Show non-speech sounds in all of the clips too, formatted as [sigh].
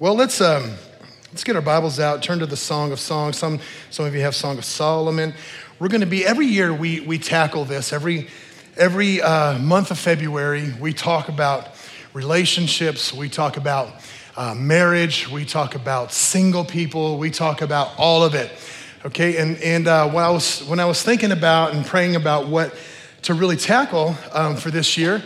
Well, let's, um, let's get our Bibles out, turn to the Song of Songs. Some, some of you have Song of Solomon. We're going to be, every year we, we tackle this. Every, every uh, month of February, we talk about relationships, we talk about uh, marriage, we talk about single people, we talk about all of it. Okay, and, and uh, when, I was, when I was thinking about and praying about what to really tackle um, for this year,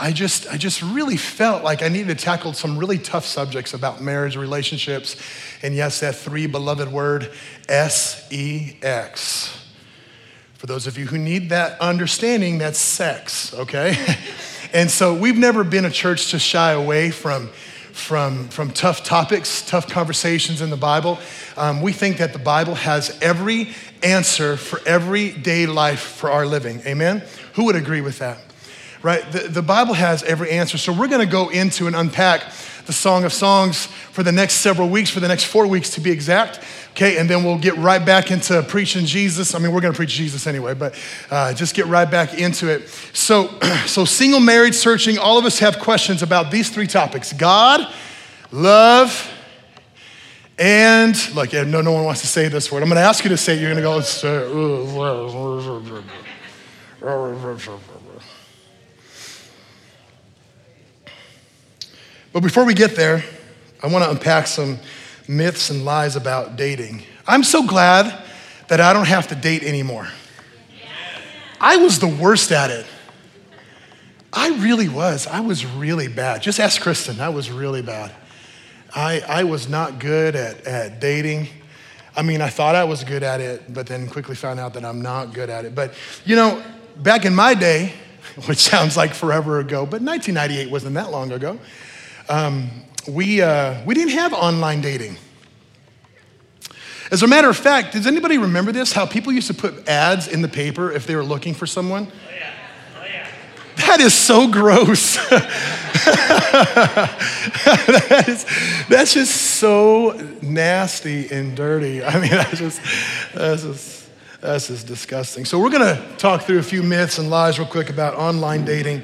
I just, I just really felt like I needed to tackle some really tough subjects about marriage, relationships, and yes, that three beloved word, S E X. For those of you who need that understanding, that's sex, okay? [laughs] and so we've never been a church to shy away from, from, from tough topics, tough conversations in the Bible. Um, we think that the Bible has every answer for everyday life for our living. Amen? Who would agree with that? Right? The, the Bible has every answer. So we're going to go into and unpack the Song of Songs for the next several weeks, for the next four weeks to be exact. Okay, and then we'll get right back into preaching Jesus. I mean, we're going to preach Jesus anyway, but uh, just get right back into it. So, so single, married, searching. All of us have questions about these three topics: God, love, and look. No, no one wants to say this word. I'm going to ask you to say. it. You're going to go. But before we get there, I want to unpack some myths and lies about dating. I'm so glad that I don't have to date anymore. I was the worst at it. I really was. I was really bad. Just ask Kristen. I was really bad. I, I was not good at, at dating. I mean, I thought I was good at it, but then quickly found out that I'm not good at it. But, you know, back in my day, [laughs] which sounds like forever ago, but 1998 wasn't that long ago, um, we, uh, we didn't have online dating. As a matter of fact, does anybody remember this? How people used to put ads in the paper if they were looking for someone? Oh, yeah. Oh, yeah. That is so gross. [laughs] that is, that's just so nasty and dirty. I mean, that's just, that's just, that's just disgusting. So, we're going to talk through a few myths and lies real quick about online dating.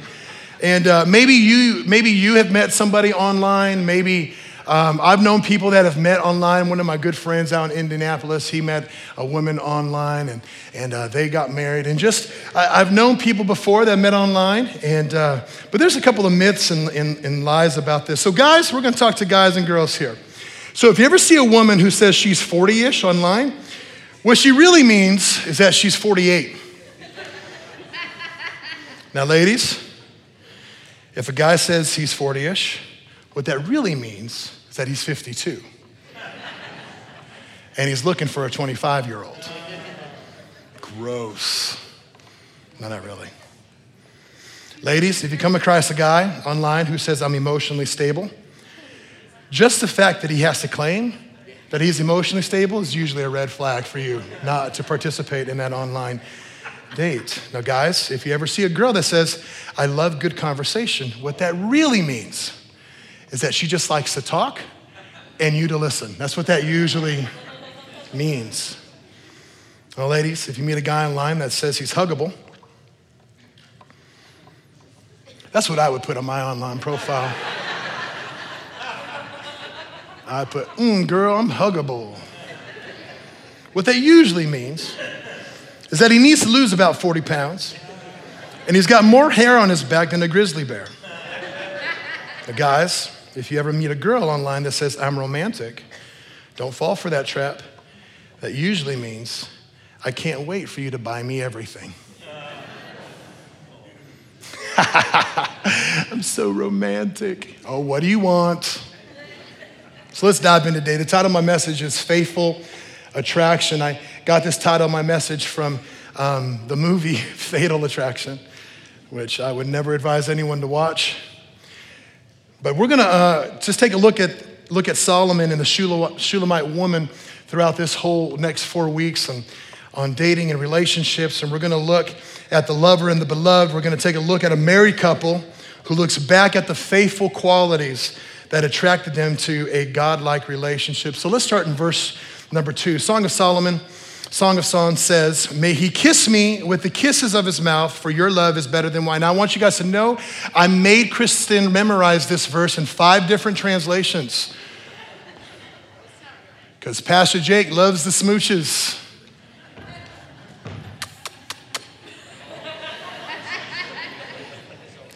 And uh, maybe, you, maybe you have met somebody online. Maybe um, I've known people that have met online. One of my good friends out in Indianapolis, he met a woman online and, and uh, they got married. And just, I, have known people before that met online. And, uh, but there's a couple of myths and, and, and lies about this. So, guys, we're going to talk to guys and girls here. So, if you ever see a woman who says she's 40 ish online, what she really means is that she's 48. now, ladies, if a guy says he's 40 ish, what that really means is that he's 52. and he's looking for a 25 year old. Gross. No, not really. Ladies, if you come across a guy online who says, I'm emotionally stable, just the fact that he has to claim that he's emotionally stable is usually a red flag for you not to participate in that online date. Now, guys, if you ever see a girl that says, I love good conversation, what that really means is that she just likes to talk and you to listen. That's what that usually means. Well, ladies, if you meet a guy online that says he's huggable, that's what I would put on my online profile. I put, mm, girl, I'm huggable. What that usually means is that he needs to lose about 40 pounds, and he's got more hair on his back than a grizzly bear. Now, guys, if you ever meet a girl online that says, I'm romantic, don't fall for that trap. That usually means, I can't wait for you to buy me everything. [laughs] I'm so romantic. Oh, what do you want? So let's dive into today. The title of my message is Faithful Attraction. I got this title my message from um, the movie [laughs] Fatal Attraction, which I would never advise anyone to watch. But we're going to uh, just take a look at, look at Solomon and the Shulamite woman throughout this whole next four weeks on dating and relationships. And we're going to look at the lover and the beloved. We're going to take a look at a married couple who looks back at the faithful qualities that attracted them to a godlike relationship. So let's start in verse number two Song of Solomon Song of Songs says, May he kiss me with the kisses of his mouth, for your love is better than wine. Now, I want you guys to know I made Kristen memorize this verse in five different translations. Because Pastor Jake loves the smooches. [laughs]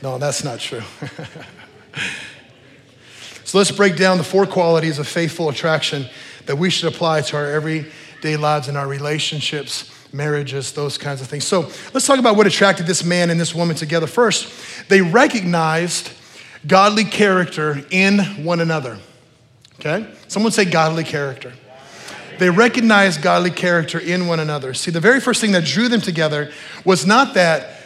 No, that's not true. [laughs] so let's break down the four qualities of faithful attraction that we should apply to our everyday lives and our relationships, marriages, those kinds of things. So let's talk about what attracted this man and this woman together. First, they recognized godly character in one another. Okay? Someone say godly character. They recognized godly character in one another. See, the very first thing that drew them together was not that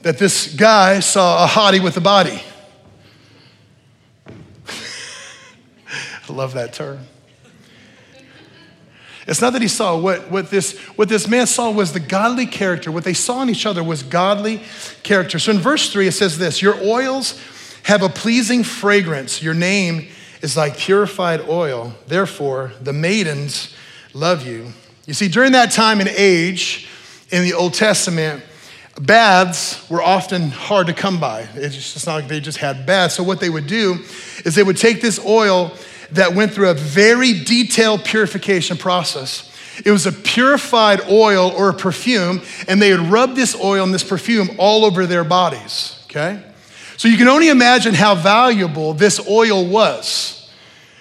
that this guy saw a hottie with a body. [laughs] I love that term. It's not that he saw what, what, this, what this man saw was the godly character. What they saw in each other was godly character. So in verse 3, it says this Your oils have a pleasing fragrance. Your name is like purified oil. Therefore, the maidens love you. You see, during that time and age in the Old Testament, Baths were often hard to come by. It's just not like they just had baths. So, what they would do is they would take this oil that went through a very detailed purification process. It was a purified oil or a perfume, and they would rub this oil and this perfume all over their bodies, okay? So, you can only imagine how valuable this oil was.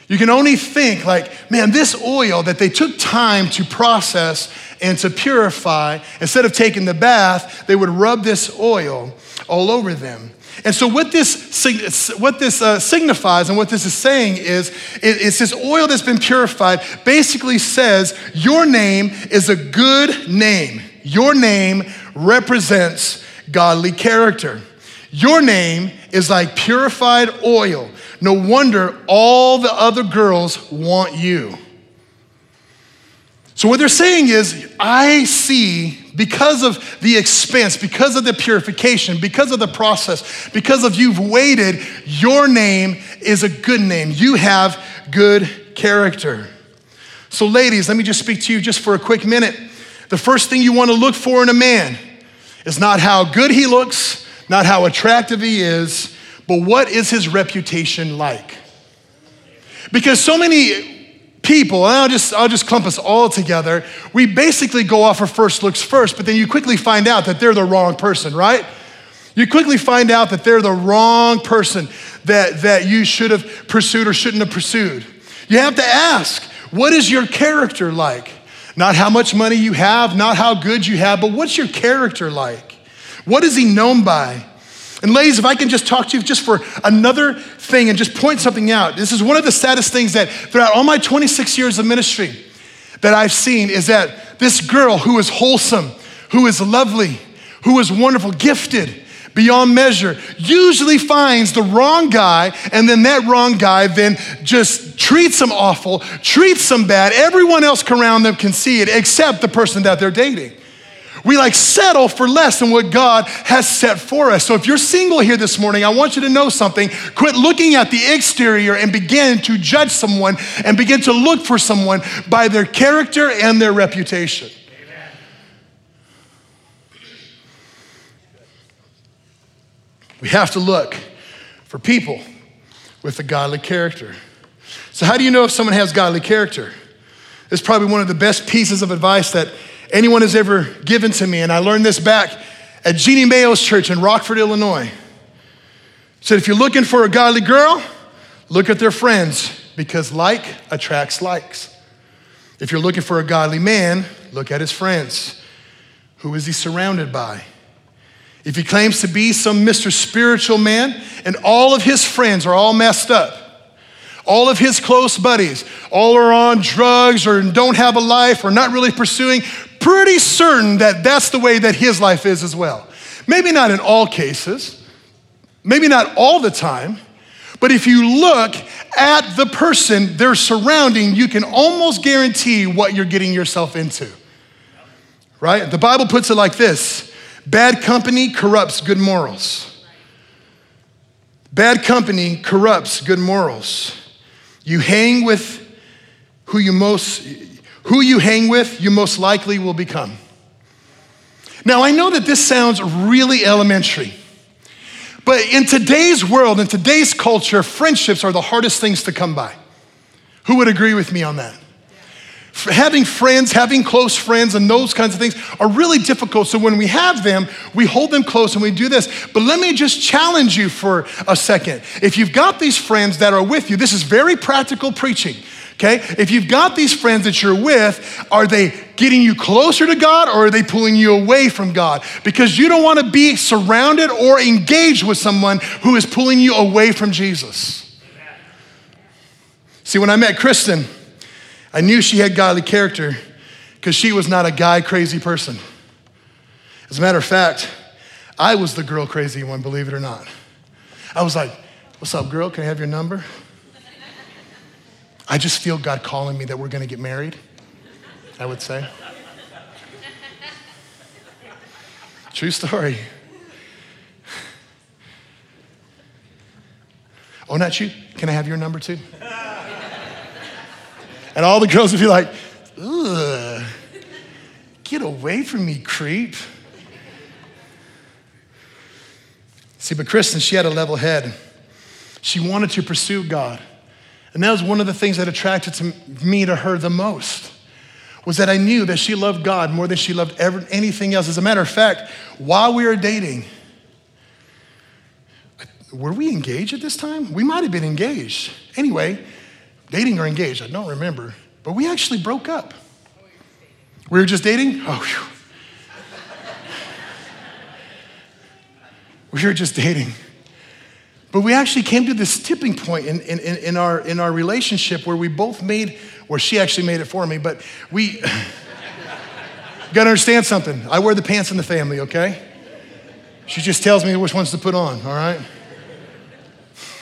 You can only think, like, man, this oil that they took time to process and to purify, instead of taking the bath, they would rub this oil all over them. And so, what this, what this uh, signifies and what this is saying is it's this oil that's been purified basically says, Your name is a good name. Your name represents godly character. Your name is like purified oil. No wonder all the other girls want you. So, what they're saying is, I see because of the expense, because of the purification, because of the process, because of you've waited, your name is a good name. You have good character. So, ladies, let me just speak to you just for a quick minute. The first thing you want to look for in a man is not how good he looks, not how attractive he is, but what is his reputation like? Because so many people, and I'll just, I'll just clump us all together, we basically go off of first looks first, but then you quickly find out that they're the wrong person, right? You quickly find out that they're the wrong person that, that you should have pursued or shouldn't have pursued. You have to ask, what is your character like? Not how much money you have, not how good you have, but what's your character like? What is he known by? And ladies, if I can just talk to you just for another thing and just point something out. This is one of the saddest things that throughout all my 26 years of ministry that I've seen is that this girl who is wholesome, who is lovely, who is wonderful, gifted beyond measure, usually finds the wrong guy, and then that wrong guy then just treats them awful, treats them bad. Everyone else around them can see it except the person that they're dating. We like settle for less than what God has set for us. So if you're single here this morning, I want you to know something. Quit looking at the exterior and begin to judge someone and begin to look for someone by their character and their reputation. We have to look for people with a godly character. So, how do you know if someone has godly character? It's probably one of the best pieces of advice that anyone has ever given to me. And I learned this back at Jeanne Mayo's church in Rockford, Illinois. said, if you're looking for a godly girl, look at their friends because like attracts likes. If you're looking for a godly man, look at his friends. Who is he surrounded by? If he claims to be some Mr. Spiritual man and all of his friends are all messed up, all of his close buddies all are on drugs or don't have a life or not really pursuing, pretty certain that that's the way that his life is as well. Maybe not in all cases, maybe not all the time, but if you look at the person they're surrounding, you can almost guarantee what you're getting yourself into. Right? The Bible puts it like this bad company corrupts good morals. Bad company corrupts good morals. You hang with who you most Who you hang with, you most likely will become. Now, I know that this sounds really elementary, but in today's world, in today's culture, friendships are the hardest things to come by. Who would agree with me on that? Having friends, having close friends, and those kinds of things are really difficult. So when we have them, we hold them close and we do this. But let me just challenge you for a second. If you've got these friends that are with you, this is very practical preaching. Okay? If you've got these friends that you're with, are they getting you closer to God or are they pulling you away from God? Because you don't want to be surrounded or engaged with someone who is pulling you away from Jesus. See, when I met Kristen, I knew she had godly character because she was not a guy crazy person. As a matter of fact, I was the girl crazy one, believe it or not. I was like, What's up, girl? Can I have your number? I just feel God calling me that we're going to get married, I would say. True story. Oh, not you? Can I have your number too? And all the girls would be like, ugh, get away from me, creep. See, but Kristen, she had a level head. She wanted to pursue God. And that was one of the things that attracted to me to her the most was that I knew that she loved God more than she loved ever, anything else. As a matter of fact, while we were dating, were we engaged at this time? We might have been engaged. Anyway, dating or engaged, I don't remember. But we actually broke up. We were just dating? Oh, [laughs] we were just dating. But we actually came to this tipping point in, in, in, our, in our relationship where we both made, or she actually made it for me, but we [laughs] gotta understand something. I wear the pants in the family, okay? She just tells me which ones to put on, all right?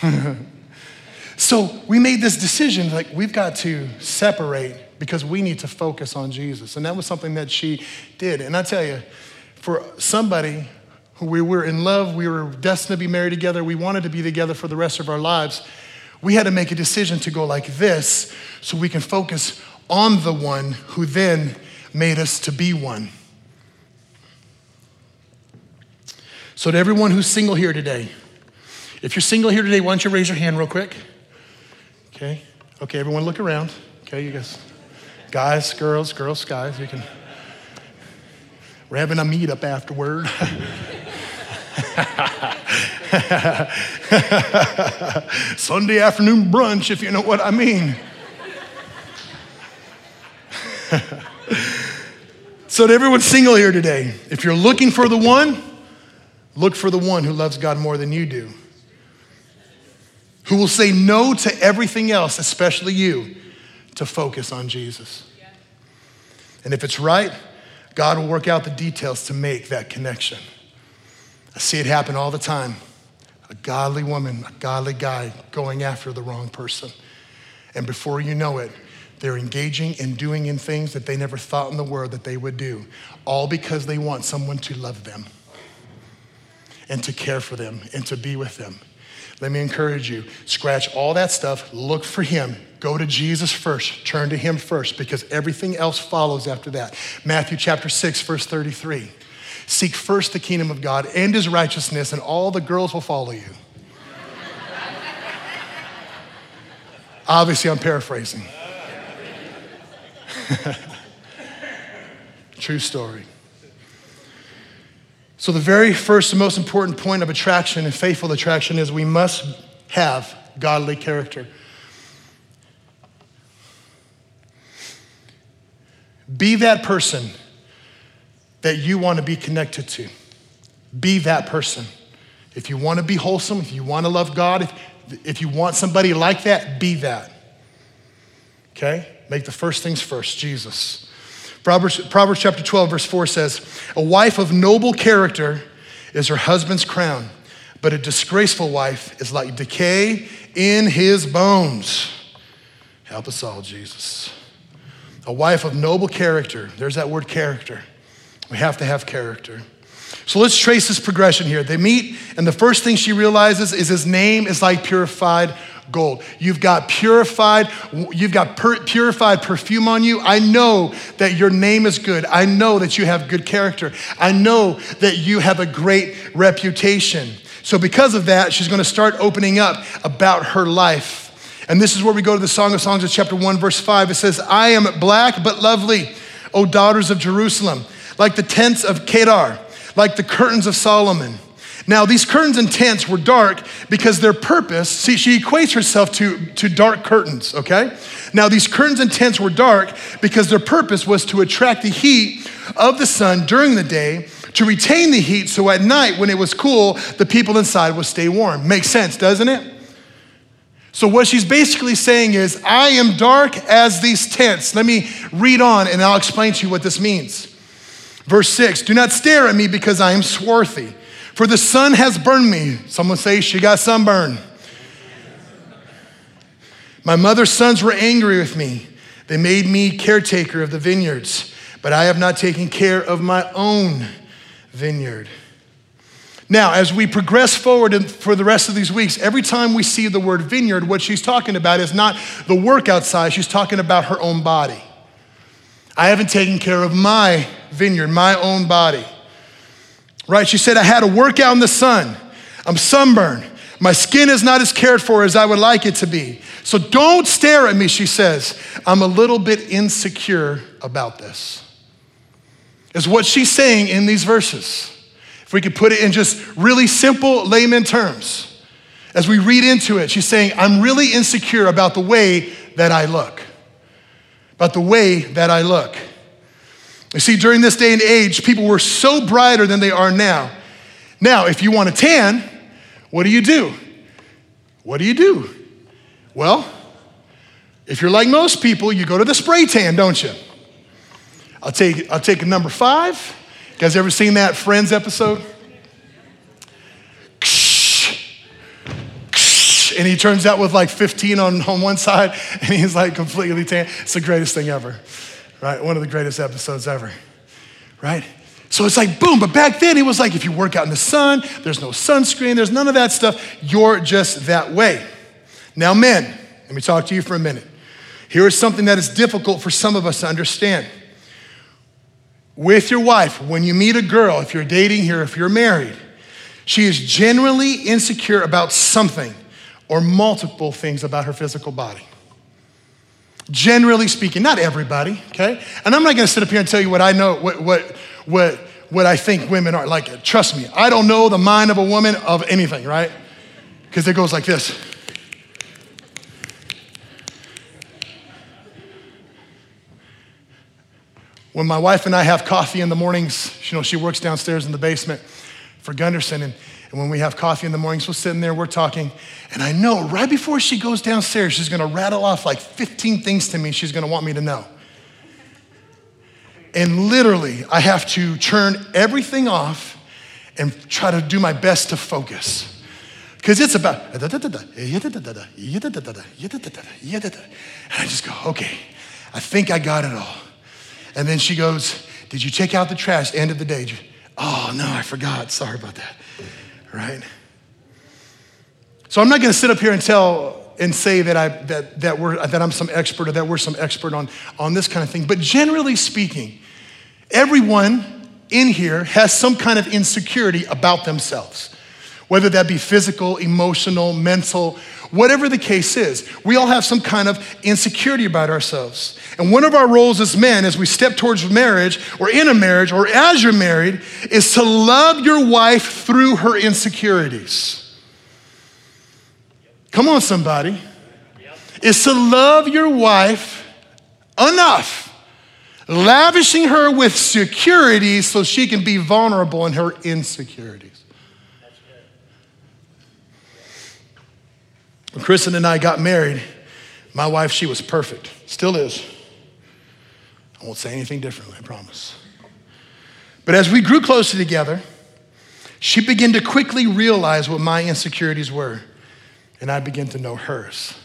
[laughs] so we made this decision like, we've got to separate because we need to focus on Jesus. And that was something that she did. And I tell you, for somebody we were in love, we were destined to be married together, we wanted to be together for the rest of our lives. We had to make a decision to go like this so we can focus on the one who then made us to be one. So, to everyone who's single here today, if you're single here today, why don't you raise your hand real quick? Okay. Okay, everyone look around. Okay, you guys. Guys, girls, girls, guys, you can. We're having a meetup afterward. [laughs] [laughs] Sunday afternoon brunch, if you know what I mean. [laughs] so, to everyone single here today, if you're looking for the one, look for the one who loves God more than you do, who will say no to everything else, especially you, to focus on Jesus. And if it's right, God will work out the details to make that connection. I see it happen all the time. A godly woman, a godly guy going after the wrong person. And before you know it, they're engaging and doing in things that they never thought in the world that they would do, all because they want someone to love them and to care for them and to be with them. Let me encourage you scratch all that stuff, look for Him, go to Jesus first, turn to Him first, because everything else follows after that. Matthew chapter 6, verse 33. Seek first the kingdom of God and his righteousness, and all the girls will follow you. Obviously, I'm paraphrasing. [laughs] True story. So, the very first and most important point of attraction and faithful attraction is we must have godly character. Be that person that you want to be connected to. Be that person. If you want to be wholesome, if you want to love God, if, if you want somebody like that, be that. Okay? Make the first things first Jesus. Proverbs, Proverbs chapter 12, verse 4 says, A wife of noble character is her husband's crown, but a disgraceful wife is like decay in his bones. Help us all, Jesus. A wife of noble character, there's that word character we have to have character. So let's trace this progression here. They meet, and the first thing she realizes is his name is like purified gold. You've got purified, you've got per- purified perfume on you. I know that your name is good. I know that you have good character. I know that you have a great reputation. So, because of that, she's going to start opening up about her life. And this is where we go to the Song of Songs of chapter 1, verse 5. It says, I am black but lovely, O daughters of Jerusalem, like the tents of Kedar, like the curtains of Solomon. Now, these curtains and tents were dark because their purpose, see, she equates herself to, to dark curtains, okay? Now, these curtains and tents were dark because their purpose was to attract the heat of the sun during the day, to retain the heat so at night when it was cool, the people inside would stay warm. Makes sense, doesn't it? So, what she's basically saying is, I am dark as these tents. Let me read on and I'll explain to you what this means. Verse 6 Do not stare at me because I am swarthy, for the sun has burned me. Someone say, She got sunburn. My mother's sons were angry with me. They made me caretaker of the vineyards, but I have not taken care of my own vineyard. Now, as we progress forward for the rest of these weeks, every time we see the word vineyard, what she's talking about is not the work outside, she's talking about her own body. I haven't taken care of my vineyard, my own body. Right? She said, I had to work out in the sun. I'm sunburned. My skin is not as cared for as I would like it to be. So don't stare at me, she says. I'm a little bit insecure about this. Is what she's saying in these verses. If we could put it in just really simple layman terms, as we read into it, she's saying, I'm really insecure about the way that I look. About the way that I look. You see, during this day and age, people were so brighter than they are now. Now, if you want a tan, what do you do? What do you do? Well, if you're like most people, you go to the spray tan, don't you? I'll take, I'll take a number five. You guys ever seen that Friends episode? And he turns out with like 15 on, on one side, and he's like completely tan. It's the greatest thing ever, right? One of the greatest episodes ever, right? So it's like boom, but back then it was like if you work out in the sun, there's no sunscreen, there's none of that stuff, you're just that way. Now, men, let me talk to you for a minute. Here is something that is difficult for some of us to understand with your wife, when you meet a girl, if you're dating here, if you're married, she is generally insecure about something or multiple things about her physical body. Generally speaking, not everybody, okay? And I'm not gonna sit up here and tell you what I know, what, what, what, what I think women are. Like, trust me, I don't know the mind of a woman of anything, right? Because it goes like this. When my wife and I have coffee in the mornings, you know, she works downstairs in the basement for Gunderson. And, and when we have coffee in the mornings, we're sitting there, we're talking. And I know right before she goes downstairs, she's gonna rattle off like 15 things to me she's gonna want me to know. And literally, I have to turn everything off and try to do my best to focus. Because it's about, and I just go, okay, I think I got it all. And then she goes, Did you take out the trash? End of the day. Oh, no, I forgot. Sorry about that. Right? So I'm not going to sit up here and tell and say that, I, that, that, we're, that I'm some expert or that we're some expert on, on this kind of thing. But generally speaking, everyone in here has some kind of insecurity about themselves, whether that be physical, emotional, mental, whatever the case is, we all have some kind of insecurity about ourselves. And one of our roles as men, as we step towards marriage or in a marriage or as you're married, is to love your wife through her insecurities. Come on, somebody. Is to love your wife enough, lavishing her with security so she can be vulnerable in her insecurities. When Kristen and I got married, my wife, she was perfect, still is. I won't say anything differently, I promise. But as we grew closer together, she began to quickly realize what my insecurities were, and I began to know hers.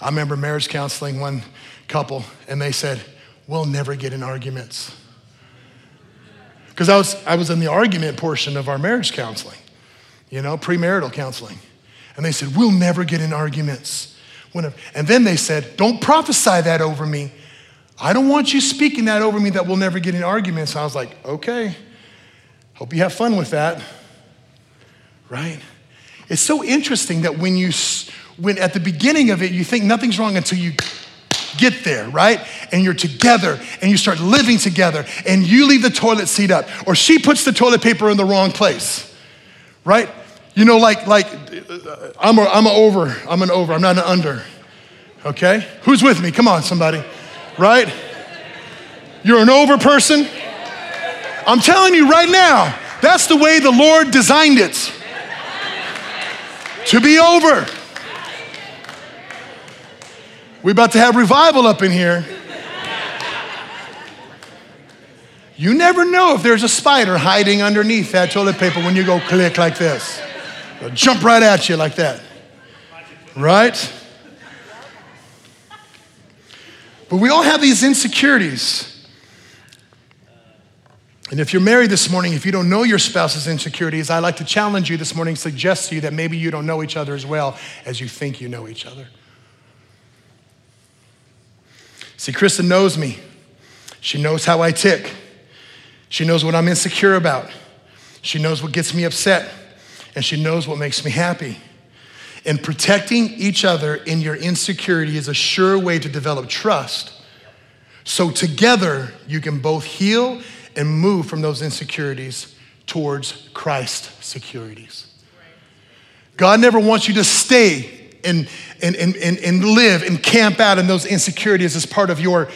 I remember marriage counseling one couple, and they said, We'll never get in arguments. Because I was, I was in the argument portion of our marriage counseling, you know, premarital counseling. And they said, We'll never get in arguments. And then they said, Don't prophesy that over me. I don't want you speaking that over me that we'll never get in arguments. I was like, Okay, hope you have fun with that. Right? It's so interesting that when you, when at the beginning of it, you think nothing's wrong until you get there, right? And you're together and you start living together and you leave the toilet seat up or she puts the toilet paper in the wrong place, right? You know, like, like I'm, a, I'm a over, I'm an over, I'm not an under, okay? Who's with me? Come on, somebody, right? You're an over person? I'm telling you right now, that's the way the Lord designed it to be over. We're about to have revival up in here. You never know if there's a spider hiding underneath that toilet paper when you go click like this. They'll jump right at you like that. Right? But we all have these insecurities. And if you're married this morning, if you don't know your spouse's insecurities, I'd like to challenge you this morning, suggest to you that maybe you don't know each other as well as you think you know each other. See, Kristen knows me. She knows how I tick. She knows what I'm insecure about. She knows what gets me upset. And she knows what makes me happy. And protecting each other in your insecurity is a sure way to develop trust. So, together, you can both heal and move from those insecurities towards Christ's securities. God never wants you to stay and, and, and, and, and live and camp out in those insecurities as part of your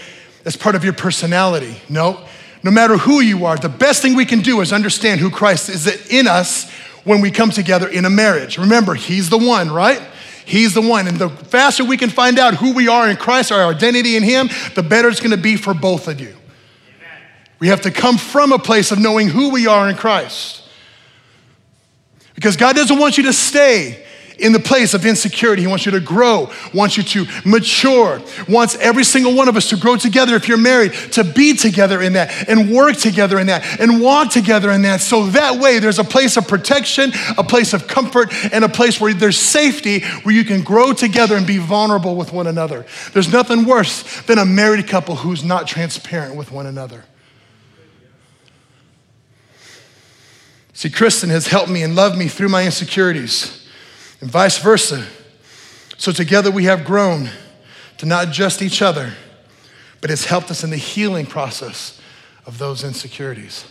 as part of your personality. No. No matter who you are, the best thing we can do is understand who Christ is in us when we come together in a marriage. Remember, He's the one, right? He's the one. And the faster we can find out who we are in Christ, our identity in Him, the better it's gonna be for both of you. Amen. We have to come from a place of knowing who we are in Christ. Because God doesn't want you to stay in the place of insecurity. He wants you to grow, wants you to mature, wants every single one of us to grow together if you're married, to be together in that and work together in that and walk together in that. So that way there's a place of protection, a place of comfort, and a place where there's safety where you can grow together and be vulnerable with one another. There's nothing worse than a married couple who's not transparent with one another. See, Kristen has helped me and loved me through my insecurities and vice versa. So together we have grown to not just each other, but it's helped us in the healing process of those insecurities.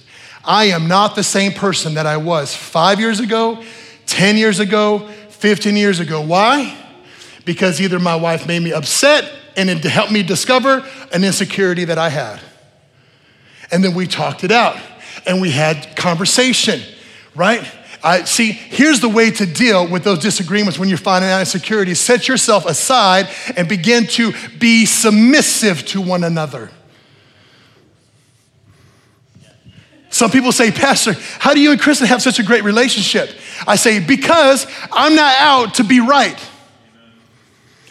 I am not the same person that I was five years ago, 10 years ago, 15 years ago. Why? Because either my wife made me upset and it helped me discover an insecurity that I had. And then we talked it out and we had conversation, right? I, see, here's the way to deal with those disagreements when you're finding out insecurity. Set yourself aside and begin to be submissive to one another. Some people say, Pastor, how do you and Kristen have such a great relationship? I say, because I'm not out to be right.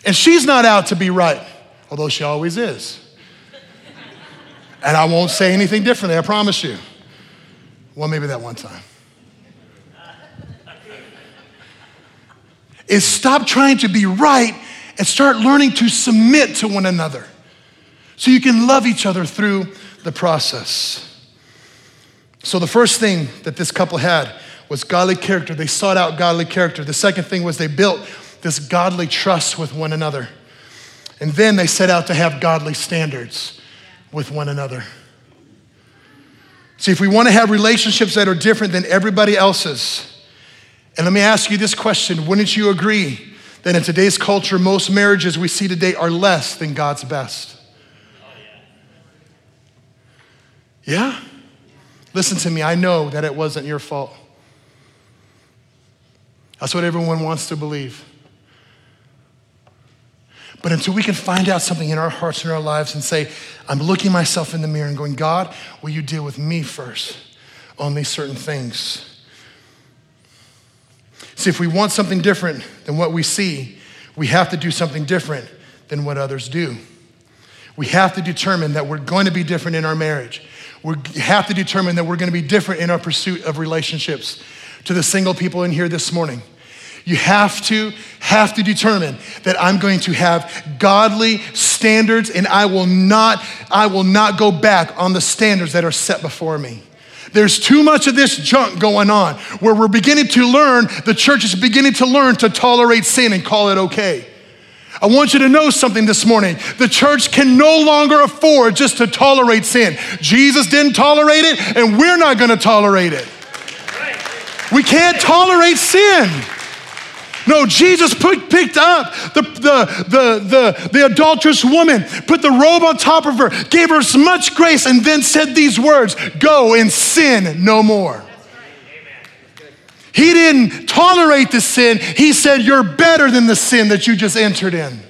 And she's not out to be right, although she always is. And I won't say anything differently, I promise you. Well, maybe that one time. Is stop trying to be right and start learning to submit to one another so you can love each other through the process. So, the first thing that this couple had was godly character. They sought out godly character. The second thing was they built this godly trust with one another. And then they set out to have godly standards with one another. See, if we want to have relationships that are different than everybody else's, and let me ask you this question Wouldn't you agree that in today's culture, most marriages we see today are less than God's best? Yeah? Listen to me, I know that it wasn't your fault. That's what everyone wants to believe. But until we can find out something in our hearts and our lives and say, I'm looking myself in the mirror and going, God, will you deal with me first on these certain things? See, if we want something different than what we see, we have to do something different than what others do. We have to determine that we're going to be different in our marriage. We have to determine that we're going to be different in our pursuit of relationships. To the single people in here this morning, You have to, have to determine that I'm going to have godly standards and I will not, I will not go back on the standards that are set before me. There's too much of this junk going on where we're beginning to learn, the church is beginning to learn to tolerate sin and call it okay. I want you to know something this morning. The church can no longer afford just to tolerate sin. Jesus didn't tolerate it, and we're not to tolerate it. We can't tolerate sin. No, Jesus put, picked up the, the, the, the, the adulterous woman, put the robe on top of her, gave her as much grace, and then said these words Go and sin no more. He didn't tolerate the sin. He said, You're better than the sin that you just entered in.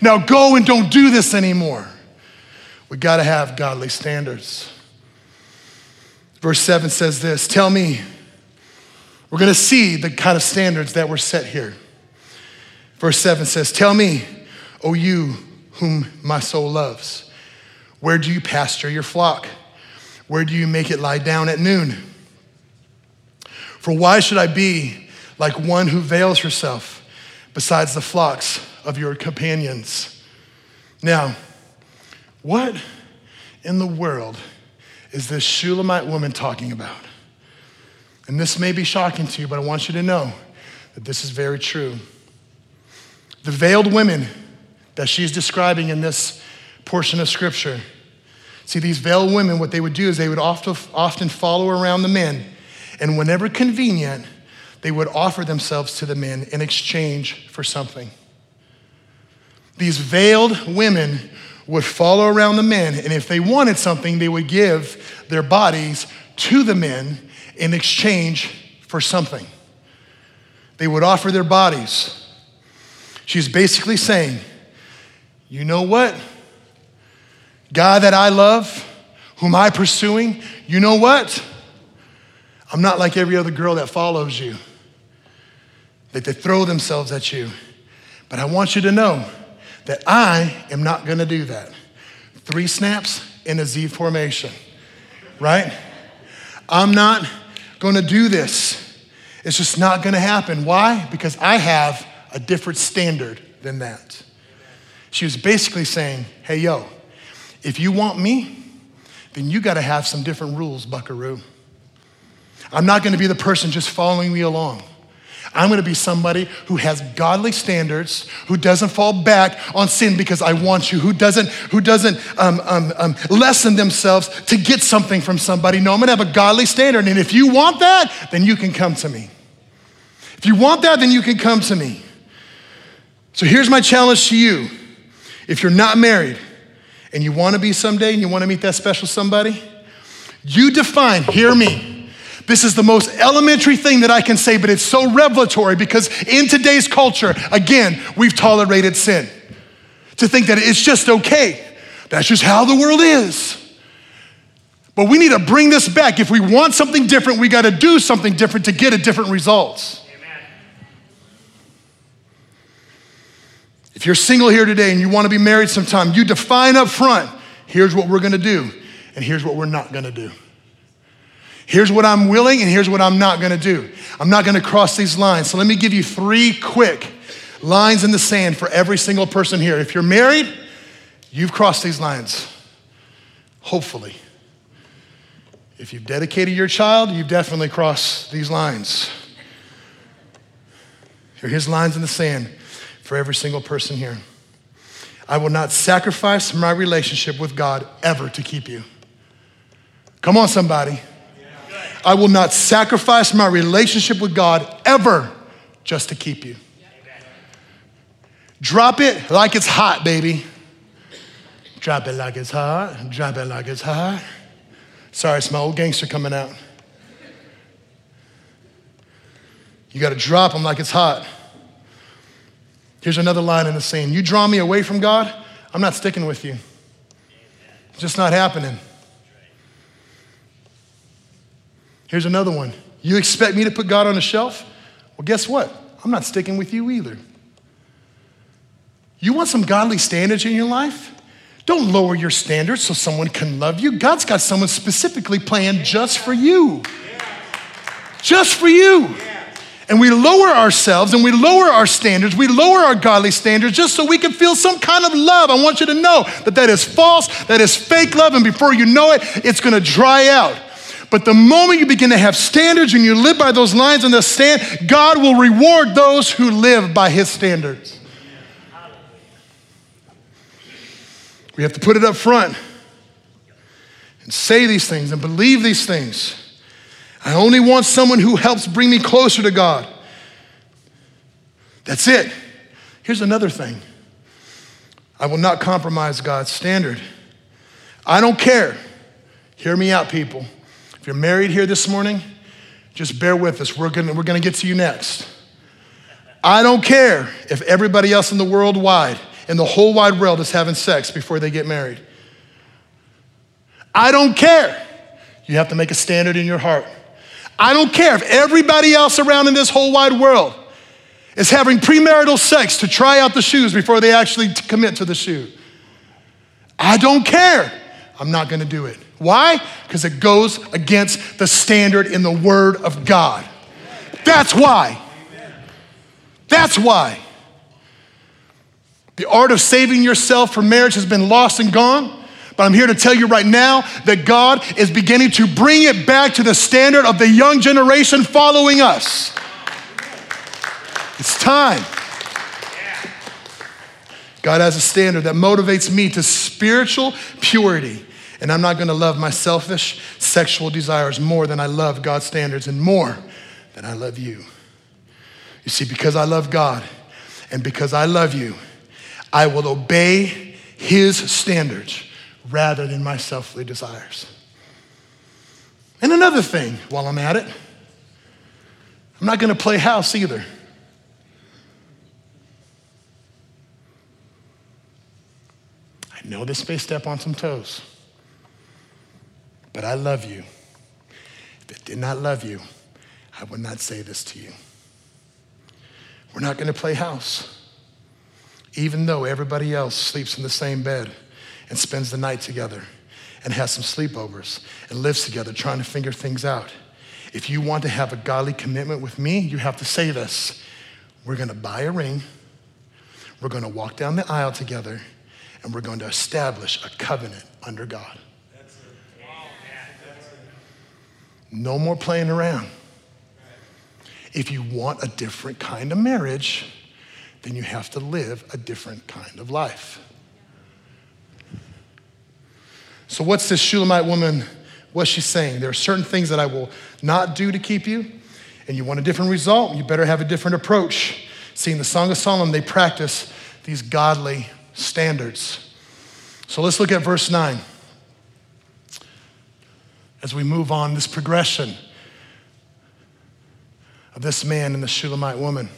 Now go and don't do this anymore. We got to have godly standards. Verse 7 says this Tell me, we're going to see the kind of standards that were set here. Verse 7 says, Tell me, O you whom my soul loves, where do you pasture your flock? Where do you make it lie down at noon? For why should I be like one who veils herself besides the flocks of your companions? Now, what in the world is this Shulamite woman talking about? And this may be shocking to you, but I want you to know that this is very true. The veiled women that she's describing in this portion of scripture. See, these veiled women, what they would do is they would often, often follow around the men and whenever convenient, they would offer themselves to the men in exchange for something. These veiled women would follow around the men, and if they wanted something, they would give their bodies to the men in exchange for something. They would offer their bodies. She's basically saying, You know what? God that I love, whom I'm pursuing, you know what? I'm not like every other girl that follows you, that they throw themselves at you. But I want you to know that I am not gonna do that. Three snaps in a Z formation, right? I'm not gonna do this. It's just not gonna happen. Why? Because I have a different standard than that. She was basically saying, hey, yo, if you want me, then you gotta have some different rules, buckaroo. I'm not going to be the person just following me along. I'm to be somebody who has godly standards, who doesn't fall back on sin because I want you, who doesn't, who doesn't um, um, um, lessen themselves to get something from somebody. No, I'm to have a godly standard. And if you want that, then you can come to me. If you want that, then you can come to me. So here's my challenge to you. If you're not married and you want to be someday and you want to meet that special somebody, you define, hear me this is the most elementary thing that I can say, but it's so revelatory because in today's culture, again, we've tolerated sin. To think that it's just okay. That's just how the world is. But we need to bring this back. If we want something different, we got to do something different to get a different results. Amen. If you're single here today and you want to be married sometime, you define up front here's what we're going to do, and here's what we're not going to do. Here's what I'm willing, and here's what I'm not gonna do. I'm not gonna cross these lines. So let me give you three quick lines in the sand for every single person here. If you're married, you've crossed these lines, hopefully. If you've dedicated your child, you've definitely crossed these lines. Here are his lines in the sand for every single person here. I will not sacrifice my relationship with God ever to keep you. Come on, somebody. I will not sacrifice my relationship with God ever just to keep you. Drop it like it's hot, baby. Drop it like it's hot. Drop it like it's hot. Sorry, it's my old gangster coming out. You got to drop them like it's hot. Here's another line in the scene. You draw me away from God, I'm not sticking with you. It's just not happening. Here's another one. You expect me to put God on a shelf? Well, guess what? I'm not sticking with you either. You want some godly standards in your life? Don't lower your standards so someone can love you. God's got someone specifically planned just for you. Just for you. and we lower ourselves and we lower our standards, we lower our godly standards just so we can feel some kind of love. I want you to know that that is false, that is fake love, and before you know it, it's gonna dry out. But the moment you begin to have standards and you live by those lines in the stand, God will reward those who live by his standards. We have to put it up front and say these things and believe these things. I only want someone who helps bring me closer to God. That's it. Here's another thing I will not compromise God's standard. I don't care. Hear me out, people. If you're married here this morning, just bear with us. We're gonna, we're gonna get to you next. I don't care if everybody else in the world wide, in the whole wide world, is having sex before they get married. I don't care. You have to make a standard in your heart. I don't care if everybody else around in this whole wide world is having premarital sex to try out the shoes before they actually commit to the shoe. I don't care. I'm not to do it. Why? Because it goes against the standard in the Word of God. That's why. That's why. The art of saving yourself for marriage has been lost and gone. But I'm here to tell you right now that God is beginning to bring it back to the standard of the young generation following us. It's time. God has a standard that motivates me to spiritual purity. And I'm not gonna love my selfish sexual desires more than I love God's standards and more than I love you. You see, because I love God and because I love you, I will obey His standards rather than my selfly desires. And another thing while I'm at it, I'm not going to play house either. I know this may step on some toes, but I love you. If it did not love you, I would not say this to you. We're not going to play house, even though everybody else sleeps in the same bed and spends the night together and has some sleepovers and lives together trying to figure things out. If you want to have a godly commitment with me, you have to say this. We're going to buy a ring, we're going to walk down the aisle together, and we're going to establish a covenant under God. No more playing around. If you want a different kind of marriage, then you have to live a different kind of life. So, what's this Shulamite woman? What's she saying? There are certain things that I will not do to keep you, and you want a different result, you better have a different approach. See, in the Song of Solomon, they practice these godly standards. So let's look at verse 9 as we move on this progression of this man and the Shulamite woman.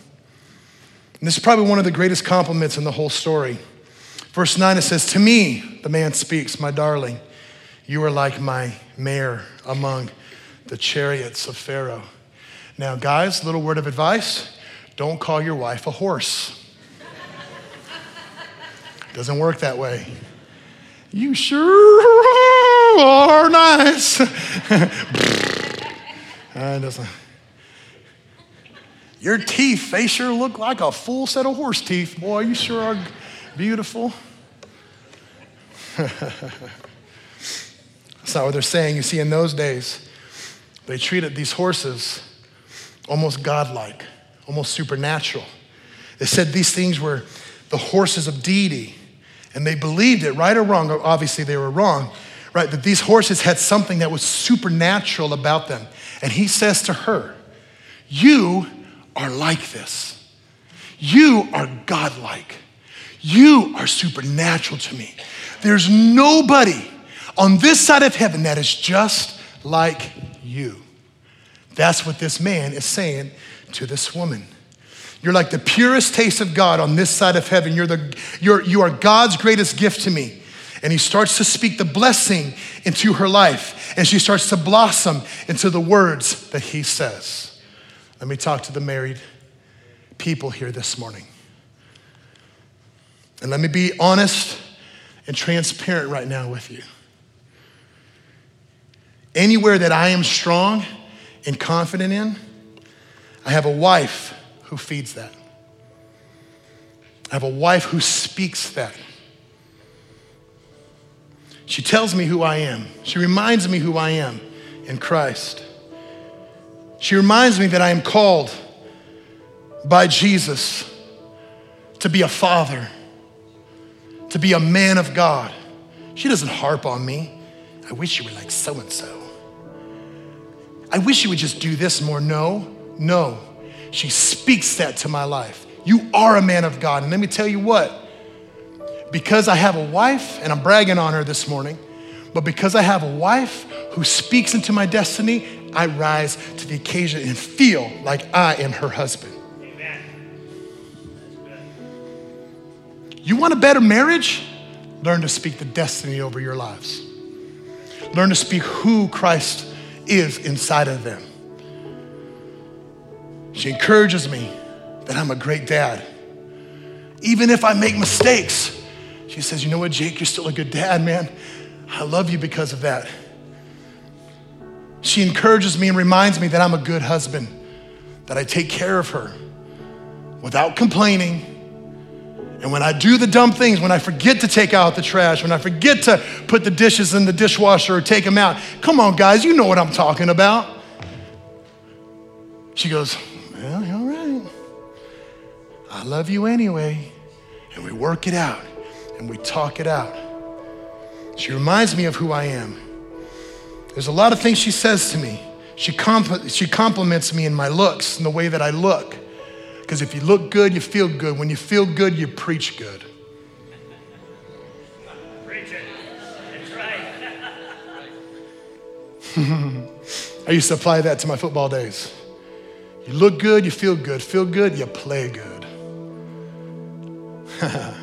And this is probably one of the greatest compliments in the whole story. Verse 9, it says, To me, the man speaks, my darling, you are like my mare among the chariots of Pharaoh. Now, guys, little word of advice don't call your wife a horse. [laughs] Doesn't work that way. You sure are nice. [laughs] uh, doesn't. Your teeth, they sure look like a full set of horse teeth. Boy, you sure are beautiful. [laughs] That's not what they're saying. You see, in those days, they treated these horses almost godlike, almost supernatural. They said these things were the horses of deity, and they believed it, right or wrong. Obviously, they were wrong, right? That these horses had something that was supernatural about them. And he says to her, You are like this. You are godlike. You are supernatural to me. There's nobody on this side of heaven that is just like you. That's what this man is saying to this woman. You're like the purest taste of God on this side of heaven. You're the, you're, you are God's greatest gift to me. And he starts to speak the blessing into her life, and she starts to blossom into the words that he says. Let me talk to the married people here this morning. And let me be honest and transparent right now with you. Anywhere that I am strong and confident in, I have a wife who feeds that. I have a wife who speaks that. She tells me who I am. She reminds me who I am in Christ. She reminds me that I am called by Jesus to be a father, to be a man of God. She doesn't harp on me. I wish you were like so and so. I wish you would just do this more. No, no. She speaks that to my life. You are a man of God. And let me tell you what, because I have a wife, and I'm bragging on her this morning, but because I have a wife who speaks into my destiny, I rise to the occasion and feel like I am her husband. Amen. You want a better marriage? Learn to speak the destiny over your lives. Learn to speak who Christ is inside of them. She encourages me that I'm a great dad. Even if I make mistakes, she says, You know what, Jake, you're still a good dad, man. I love you because of that. She encourages me and reminds me that I'm a good husband, that I take care of her without complaining. And when I do the dumb things, when I forget to take out the trash, when I forget to put the dishes in the dishwasher or take them out, come on, guys, you know what I'm talking about. She goes, Well, all right. I love you anyway. And we work it out and we talk it out. She reminds me of who I am. There's a lot of things she says to me. She, she compliments me in my looks and the way that I look. Because if you look good, you feel good. When you feel good, you preach good. [laughs] I used to apply that to my football days. You look good, you feel good. Feel good, you play good. [laughs]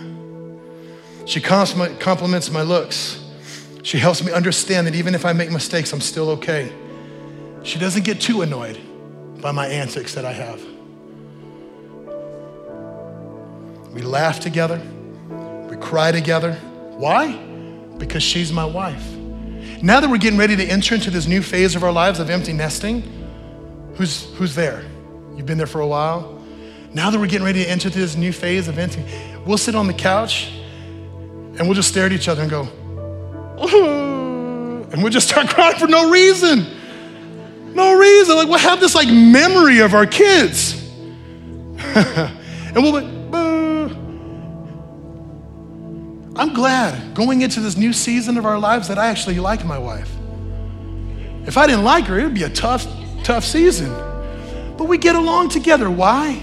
she compliments my looks. She helps me understand that even if I make mistakes, I'm still okay. She doesn't get too annoyed by my antics that I have. We laugh together, we cry together. Why? Because she's my wife. Now that we're getting ready to enter into this new phase of our lives of empty nesting, who's, who's there? You've been there for a while? Now that we're getting ready to enter this new phase of empty, we'll sit on the couch and we'll just stare at each other and go, [laughs] and we'll just start crying for no reason. No reason. Like we'll have this like memory of our kids. [laughs] and we'll be, I'm glad going into this new season of our lives that I actually like my wife. If I didn't like her, it would be a tough, tough season. But we get along together. Why?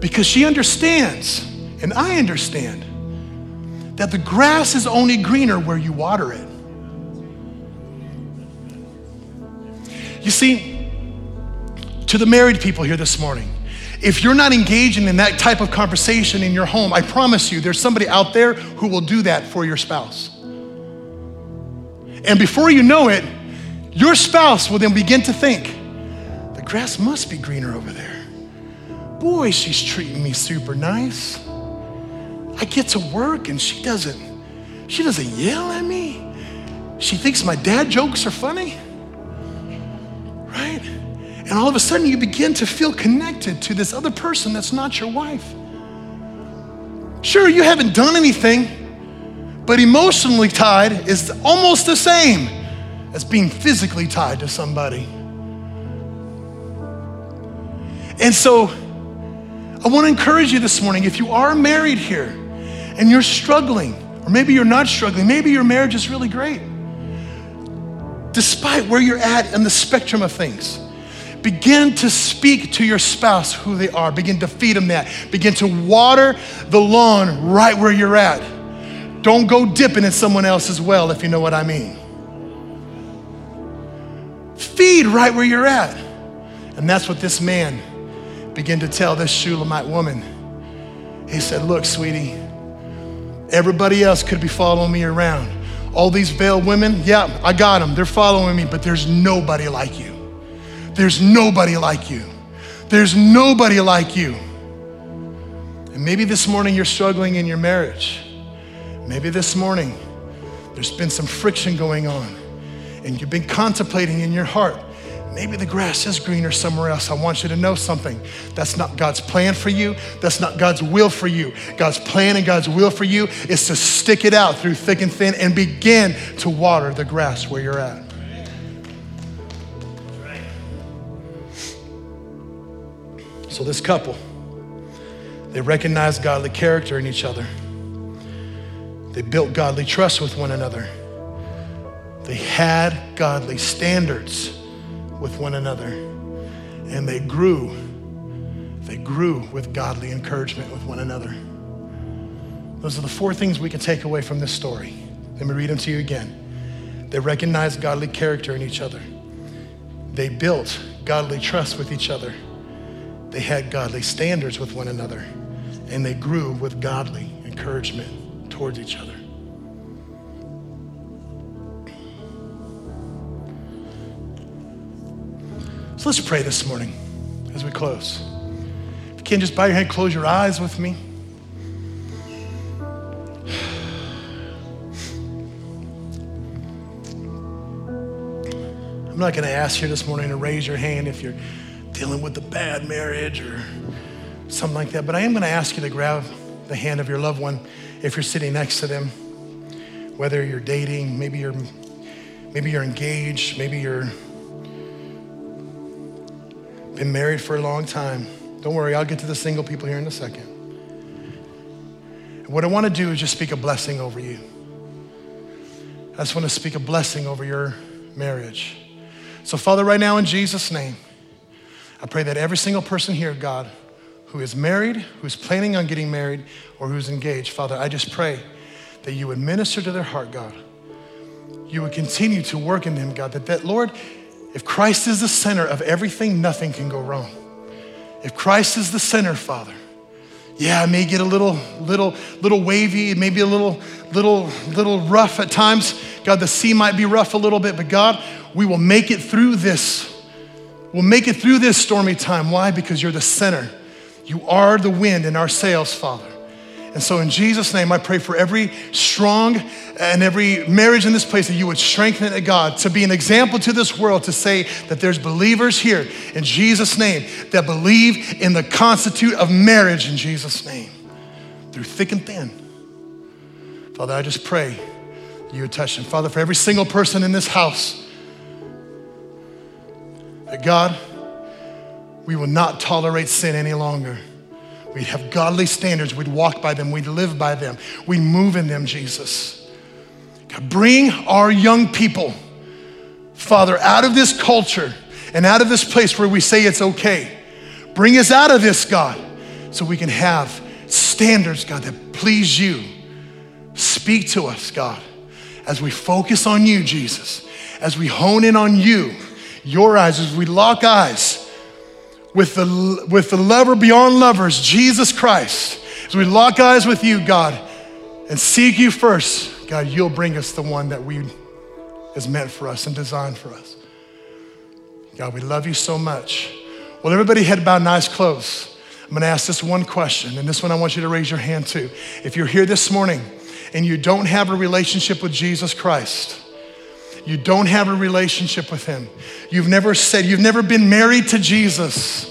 Because she understands, and I understand that the grass is only greener where you water it. You see, to the married people here this morning, if you're not engaging in that type of conversation in your home, I promise you there's somebody out there who will do that for your spouse. And before you know it, your spouse will then begin to think, the grass must be greener over there. Boy, she's treating me super nice. I get to work and she doesn't, she doesn't yell at me. She thinks my dad jokes are funny. Right? And all of a sudden you begin to feel connected to this other person that's not your wife. Sure, you haven't done anything, but emotionally tied is almost the same as being physically tied to somebody. And so, I want to encourage you this morning if you are married here, and you're struggling, or maybe you're not struggling, maybe your marriage is really great. Despite where you're at in the spectrum of things, begin to speak to your spouse who they are. Begin to feed them that. Begin to water the lawn right where you're at. Don't go dipping in someone else's well, if you know what I mean. Feed right where you're at. And that's what this man began to tell this Shulamite woman. He said, Look, sweetie, Everybody else could be following me around. All these veiled women, yeah, I got them. They're following me, but there's nobody like you. There's nobody like you. There's nobody like you. And maybe this morning you're struggling in your marriage. Maybe this morning there's been some friction going on and you've been contemplating in your heart. Maybe the grass is greener somewhere else. I want you to know something. That's not God's plan for you. That's not God's will for you. God's plan and God's will for you is to stick it out through thick and thin and begin to water the grass where you're at. So, this couple, they recognized godly character in each other. They built godly trust with one another. They had godly standards with one another. And they grew. They grew with godly encouragement with one another. Those are the four things we can take away from this story. Let me read them to you again. They recognized godly character in each other. They built godly trust with each other. They had godly standards with one another, and they grew with godly encouragement towards each other. So let's pray this morning as we close. If you can, just bow your head, close your eyes with me. I'm not going to ask you this morning to raise your hand if you're dealing with a bad marriage or something like that. But I am going to ask you to grab the hand of your loved one if you're sitting next to them, whether you're dating, maybe you're maybe you're engaged, maybe you're been married for a long time. Don't worry, I'll get to the single people here in a second. And what I want to do is just speak a blessing over you. I just want to speak a blessing over your marriage. So, Father, right now in Jesus' name, I pray that every single person here, God, who is married, who's planning on getting married, or who's engaged, Father, I just pray that you would minister to their heart, God. You would continue to work in them, God, that, that Lord, if Christ is the center of everything, nothing can go wrong. If Christ is the center, Father, yeah, it may get a little, little, little wavy, it may be a little, little, little rough at times. God, the sea might be rough a little bit, but God, we will make it through this We'll make it through this stormy time. Why? Because you're the center. You are the wind in our sails, Father. And so, in Jesus' name, I pray for every strong and every marriage in this place that you would strengthen it, God, to be an example to this world, to say that there's believers here in Jesus' name that believe in the constitute of marriage in Jesus' name through thick and thin. Father, I just pray you would touch them. Father, for every single person in this house, that God, we will not tolerate sin any longer. We'd have godly standards. We'd walk by them. We'd live by them. We'd move in them, Jesus. God, bring our young people, Father, out of this culture and out of this place where we say it's okay. Bring us out of this, God, so we can have standards, God, that please you. Speak to us, God, as we focus on you, Jesus, as we hone in on you your eyes, as we lock eyes with the, with the lover beyond lovers, Jesus Christ, as we lock eyes with you, God, and seek you first, God, you'll bring us the one that we is meant for us and designed for us. God, we love you so much. Well, everybody head bowed eyes closed. I'm gonna ask this one question, and this one I want you to raise your hand to. If you're here this morning and you don't have a relationship with Jesus Christ, you don't have a relationship with Him. You've never said, you've never been married to Jesus,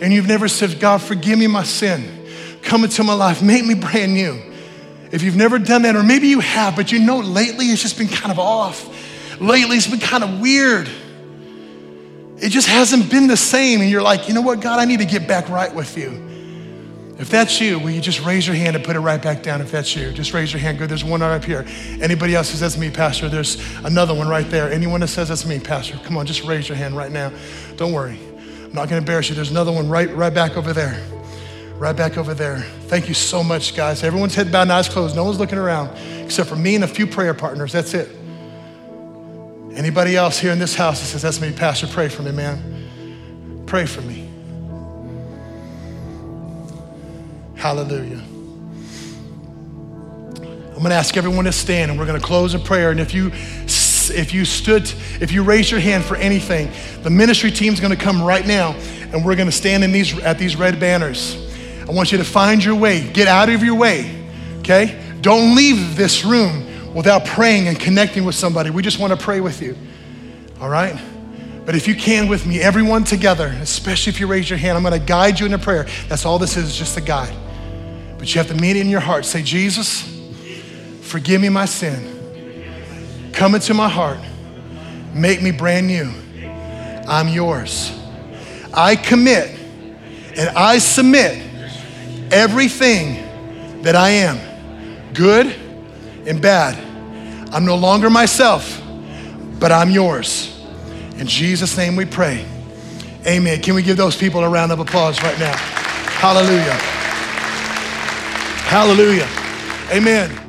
and you've never said, God, forgive me my sin. Come into my life, make me brand new. If you've never done that, or maybe you have, but you know lately it's just been kind of off. Lately it's been kind of weird. It just hasn't been the same. And you're like, you know what, God, I need to get back right with you. If that's you, will you just raise your hand and put it right back down if that's you? Just raise your hand. Good. There's one right up here. Anybody else who says that's me, Pastor? There's another one right there. Anyone that says that's me, Pastor? Come on, just raise your hand right now. Don't worry. I'm not going to embarrass you. There's another one right, right back over there. Right back over there. Thank you so much, guys. Everyone's head bowed and eyes closed. No one's looking around except for me and a few prayer partners. That's it. Anybody else here in this house that says, That's me, Pastor, pray for me, man. Pray for me. Hallelujah. I'm going to ask everyone to stand and we're going to close in prayer. And if you if you stood, if you raise your hand for anything, the ministry team's going to come right now and we're going to stand in these at these red banners. I want you to find your way. Get out of your way. Okay? Don't leave this room without praying and connecting with somebody. We just want to pray with you. All right? But if you can with me, everyone together, especially if you raise your hand, I'm going to guide you in a prayer. That's all this is, just a guide. But you have to mean it in your heart. Say, Jesus, forgive me my sin. Come into my heart. Make me brand new. I'm yours. I commit and I submit everything that I am, good and bad. I'm no longer myself, but I'm yours. In Jesus' name we pray. Amen. Can we give those people a round of applause right now? Hallelujah. Hallelujah. Amen.